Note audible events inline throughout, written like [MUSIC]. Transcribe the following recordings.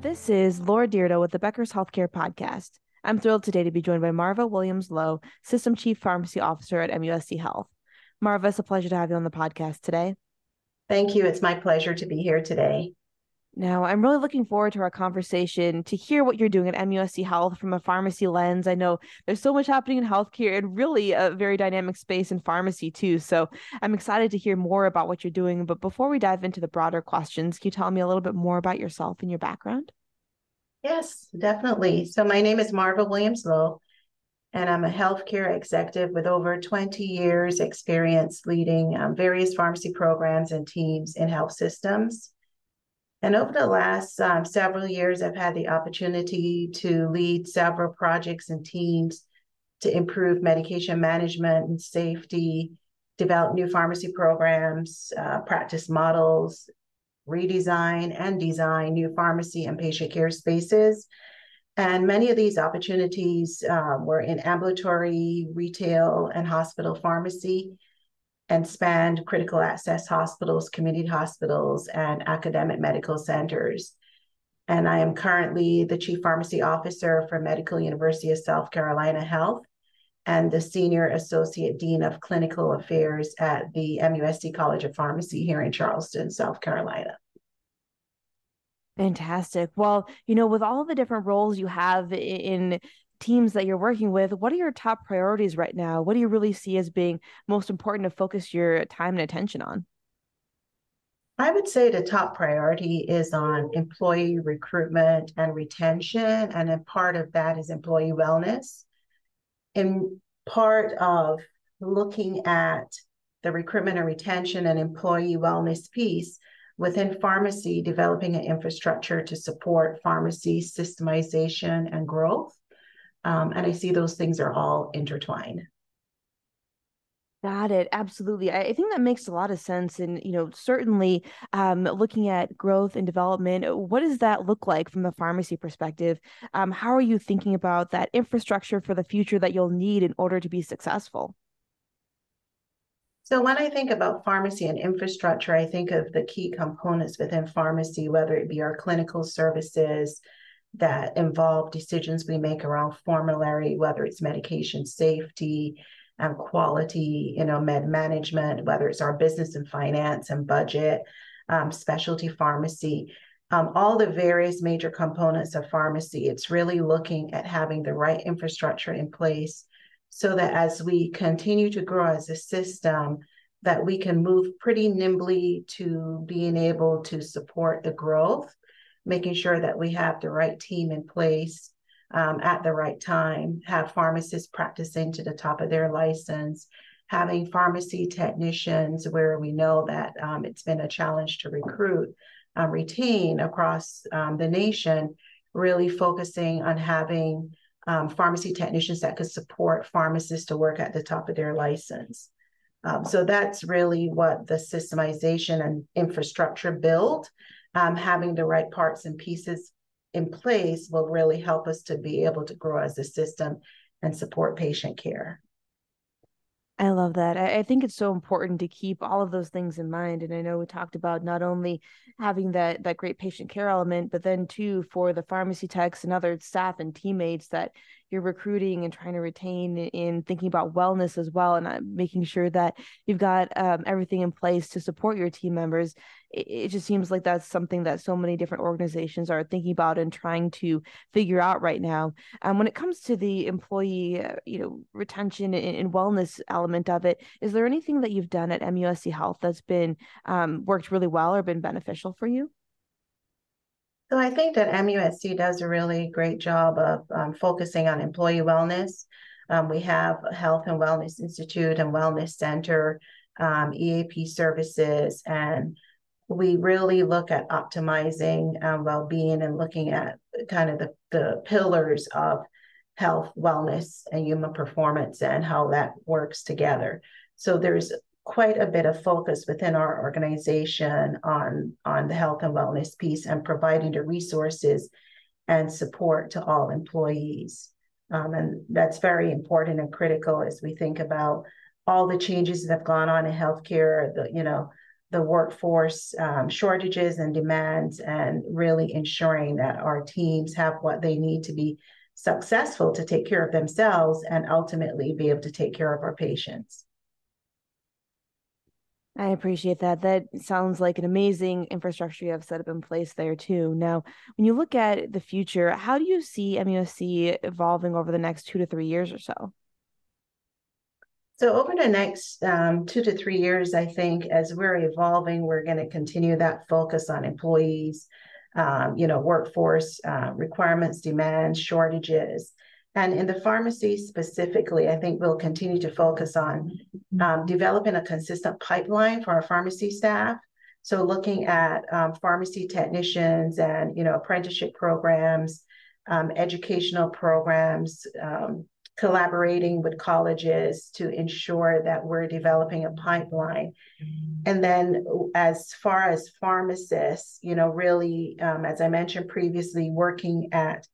This is Laura Dyrda with the Becker's Healthcare Podcast. I'm thrilled today to be joined by Marva Williams Lowe, System Chief Pharmacy Officer at MUSC Health. Marva, it's a pleasure to have you on the podcast today. Thank you. It's my pleasure to be here today. Now, I'm really looking forward to our conversation to hear what you're doing at MUSC Health from a pharmacy lens. I know there's so much happening in healthcare and really a very dynamic space in pharmacy, too. So I'm excited to hear more about what you're doing. But before we dive into the broader questions, can you tell me a little bit more about yourself and your background? Yes, definitely. So my name is Marva Williams Lowe, and I'm a healthcare executive with over 20 years experience leading um, various pharmacy programs and teams in health systems. And over the last um, several years, I've had the opportunity to lead several projects and teams to improve medication management and safety, develop new pharmacy programs, uh, practice models, redesign and design new pharmacy and patient care spaces. And many of these opportunities uh, were in ambulatory, retail, and hospital pharmacy and spanned critical access hospitals, community hospitals, and academic medical centers. And I am currently the Chief Pharmacy Officer for Medical University of South Carolina Health and the Senior Associate Dean of Clinical Affairs at the MUSC College of Pharmacy here in Charleston, South Carolina. Fantastic. Well, you know, with all the different roles you have in teams that you're working with, what are your top priorities right now? What do you really see as being most important to focus your time and attention on? I would say the top priority is on employee recruitment and retention. And a part of that is employee wellness in part of looking at the recruitment and retention and employee wellness piece within pharmacy, developing an infrastructure to support pharmacy systemization and growth. Um, and I see those things are all intertwined. Got it. Absolutely. I, I, think that makes a lot of sense. And, you know, certainly um, looking at growth and development, what does that look like from a pharmacy perspective? Um, how are you thinking about that infrastructure for the future that you'll need in order to be successful? So when I think about pharmacy and infrastructure, I think of the key components within pharmacy, whether it be our clinical services that involve decisions we make around formulary, whether it's medication safety, and quality, you know, med management, whether it's our business and finance and budget, um, specialty pharmacy, um, all the various major components of pharmacy. It's really looking at having the right infrastructure in place so that as we continue to grow as a system, that we can move pretty nimbly to being able to support the growth, making sure that we have the right team in place um, at the right time, have pharmacists practicing to the top of their license, having pharmacy technicians where we know that um, it's been a challenge to recruit, um, retain across um, the nation, really focusing on having um, pharmacy technicians that could support pharmacists to work at the top of their license. Um, so that's really what the systemization and infrastructure build, Um, having the right parts and pieces in place will really help us to be able to grow as a system and support patient care. I love that. I, I, think it's so important to keep all of those things in mind. And I know we talked about not only having that that great patient care element, but then too for the pharmacy techs and other staff and teammates that you're recruiting and trying to retain in thinking about wellness as well and uh, making sure that you've got um, everything in place to support your team members it, it, just seems like that's something that so many different organizations are thinking about and trying to figure out right now. Um, when it comes to the employee uh, you know retention and, and, wellness element of it is there anything that you've done at musc health that's been um, worked really well or been beneficial for you so I think that MUSC does a really great job of um, focusing on employee wellness. Um, we have a Health and Wellness Institute and Wellness Center, um, EAP services, and we really look at optimizing um, well-being and looking at kind of the, the pillars of health, wellness, and human performance and how that works together. So there's quite a bit of focus within our organization on, on the health and wellness piece and providing the resources and support to all employees. Um, and that's very important and critical as we think about all the changes that have gone on in healthcare, the, you know, the workforce um, shortages and demands, and really ensuring that our teams have what they need to be successful to take care of themselves and ultimately be able to take care of our patients. I appreciate that. That sounds like an amazing infrastructure you have set up in place there too. Now, when you look at the future, how do you see MUSC evolving over the next two to three years or so? So over the next um, two to three years, I think as we're evolving, we're going to continue that focus on employees, um, you know, workforce uh, requirements, demands, shortages. And in the pharmacy specifically, I think we'll continue to focus on um, developing a consistent pipeline for our pharmacy staff. So looking at um, pharmacy technicians and, you know, apprenticeship programs, um, educational programs, um, collaborating with colleges to ensure that we're developing a pipeline. And then as far as pharmacists, you know, really, um, as I mentioned previously, working at,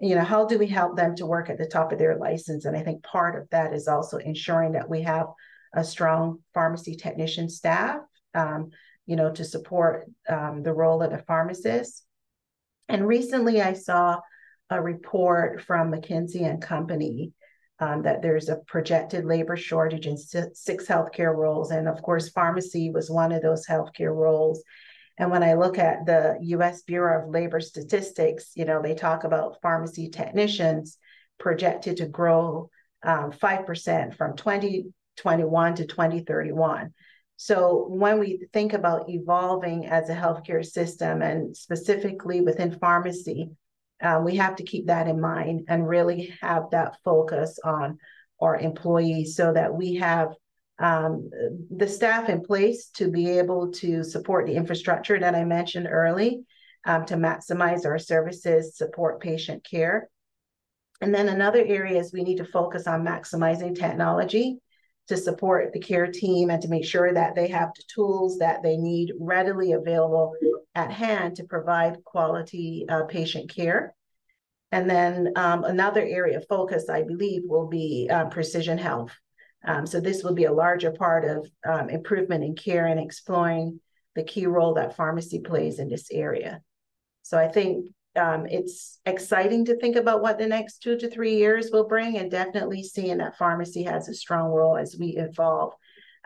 you know, how do we help them to work at the top of their license? And I think part of that is also ensuring that we have a strong pharmacy technician staff, um, you know, to support um, the role of the pharmacist. And recently I saw a report from McKinsey and Company um, that there's a projected labor shortage in six healthcare roles. And of course, pharmacy was one of those healthcare roles. And when I look at the US Bureau of Labor Statistics, you know, they talk about pharmacy technicians projected to grow um, 5% from 2021 to 2031. So when we think about evolving as a healthcare system and specifically within pharmacy, uh, we have to keep that in mind and really have that focus on our employees so that we have um, the staff in place to be able to support the infrastructure that I mentioned early um, to maximize our services, support patient care. And then another area is we need to focus on maximizing technology to support the care team and to make sure that they have the tools that they need readily available at hand to provide quality uh, patient care. And then um, another area of focus, I believe, will be uh, precision health. Um, so this will be a larger part of um, improvement in care and exploring the key role that pharmacy plays in this area. So I think um, it's exciting to think about what the next two to three years will bring, and definitely seeing that pharmacy has a strong role as we evolve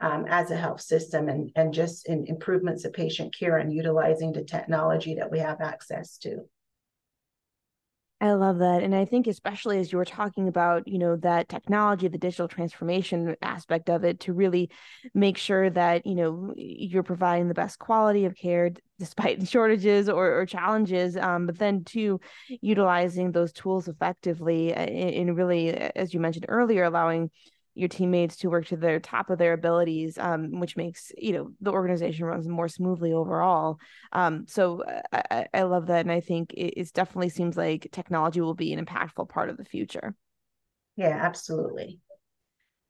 um, as a health system and, and just in improvements of patient care and utilizing the technology that we have access to. I love that. And I think especially as you were talking about, you know, that technology, the digital transformation aspect of it to really make sure that, you know, you're providing the best quality of care despite [LAUGHS] shortages or, or challenges. Um, but then to utilizing those tools effectively uh, in, in really, as you mentioned earlier, allowing your teammates to work to their top of their abilities, um, which makes you know the organization runs more smoothly overall. Um, so uh, I, I, love that, and I think it, it definitely seems like technology will be an impactful part of the future. Yeah, absolutely.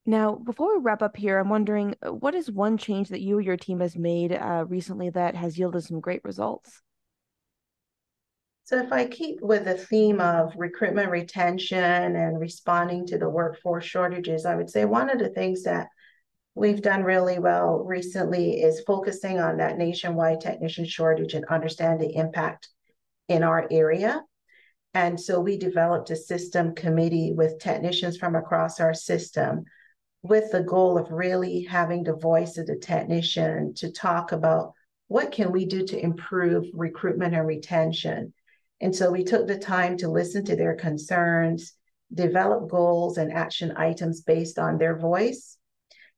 Now, before we wrap up here, I'm wondering uh, what is one change that you or your team has made uh, recently that has yielded some great results? So if I keep with the theme of recruitment, retention, and responding to the workforce shortages, I would say one of the things that we've done really well recently is focusing on that nationwide technician shortage and understand the impact in our area. And so we developed a system committee with technicians from across our system with the goal of really having the voice of the technician to talk about what can we do to improve recruitment and retention and so we took the time to listen to their concerns, develop goals and action items based on their voice.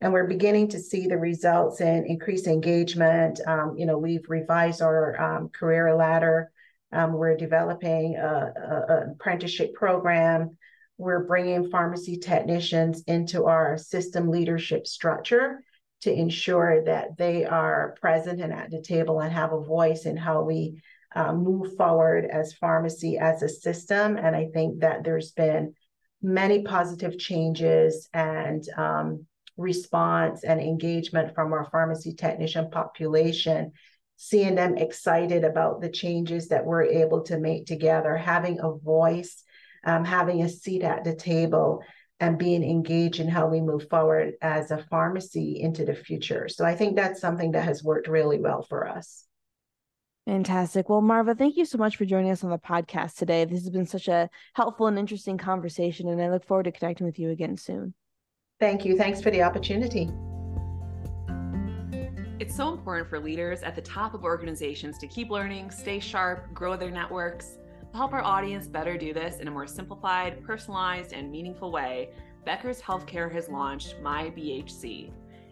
And we're beginning to see the results in increased engagement. Um, you know, we've revised our um, career ladder. Um, we're developing an apprenticeship program. We're bringing pharmacy technicians into our system leadership structure to ensure that they are present and at the table and have a voice in how we uh, move forward as pharmacy as a system. And I think that there's been many positive changes and um, response and engagement from our pharmacy technician population, seeing them excited about the changes that we're able to make together, having a voice, um, having a seat at the table, and being engaged in how we move forward as a pharmacy into the future. So I think that's something that has worked really well for us. Fantastic. Well, Marva, thank you so much for joining us on the podcast today. This has been such a helpful and interesting conversation, and I look forward to connecting with you again soon. Thank you. Thanks for the opportunity. It's so important for leaders at the top of organizations to keep learning, stay sharp, grow their networks. To help our audience better do this in a more simplified, personalized, and meaningful way, Becker's Healthcare has launched My BHC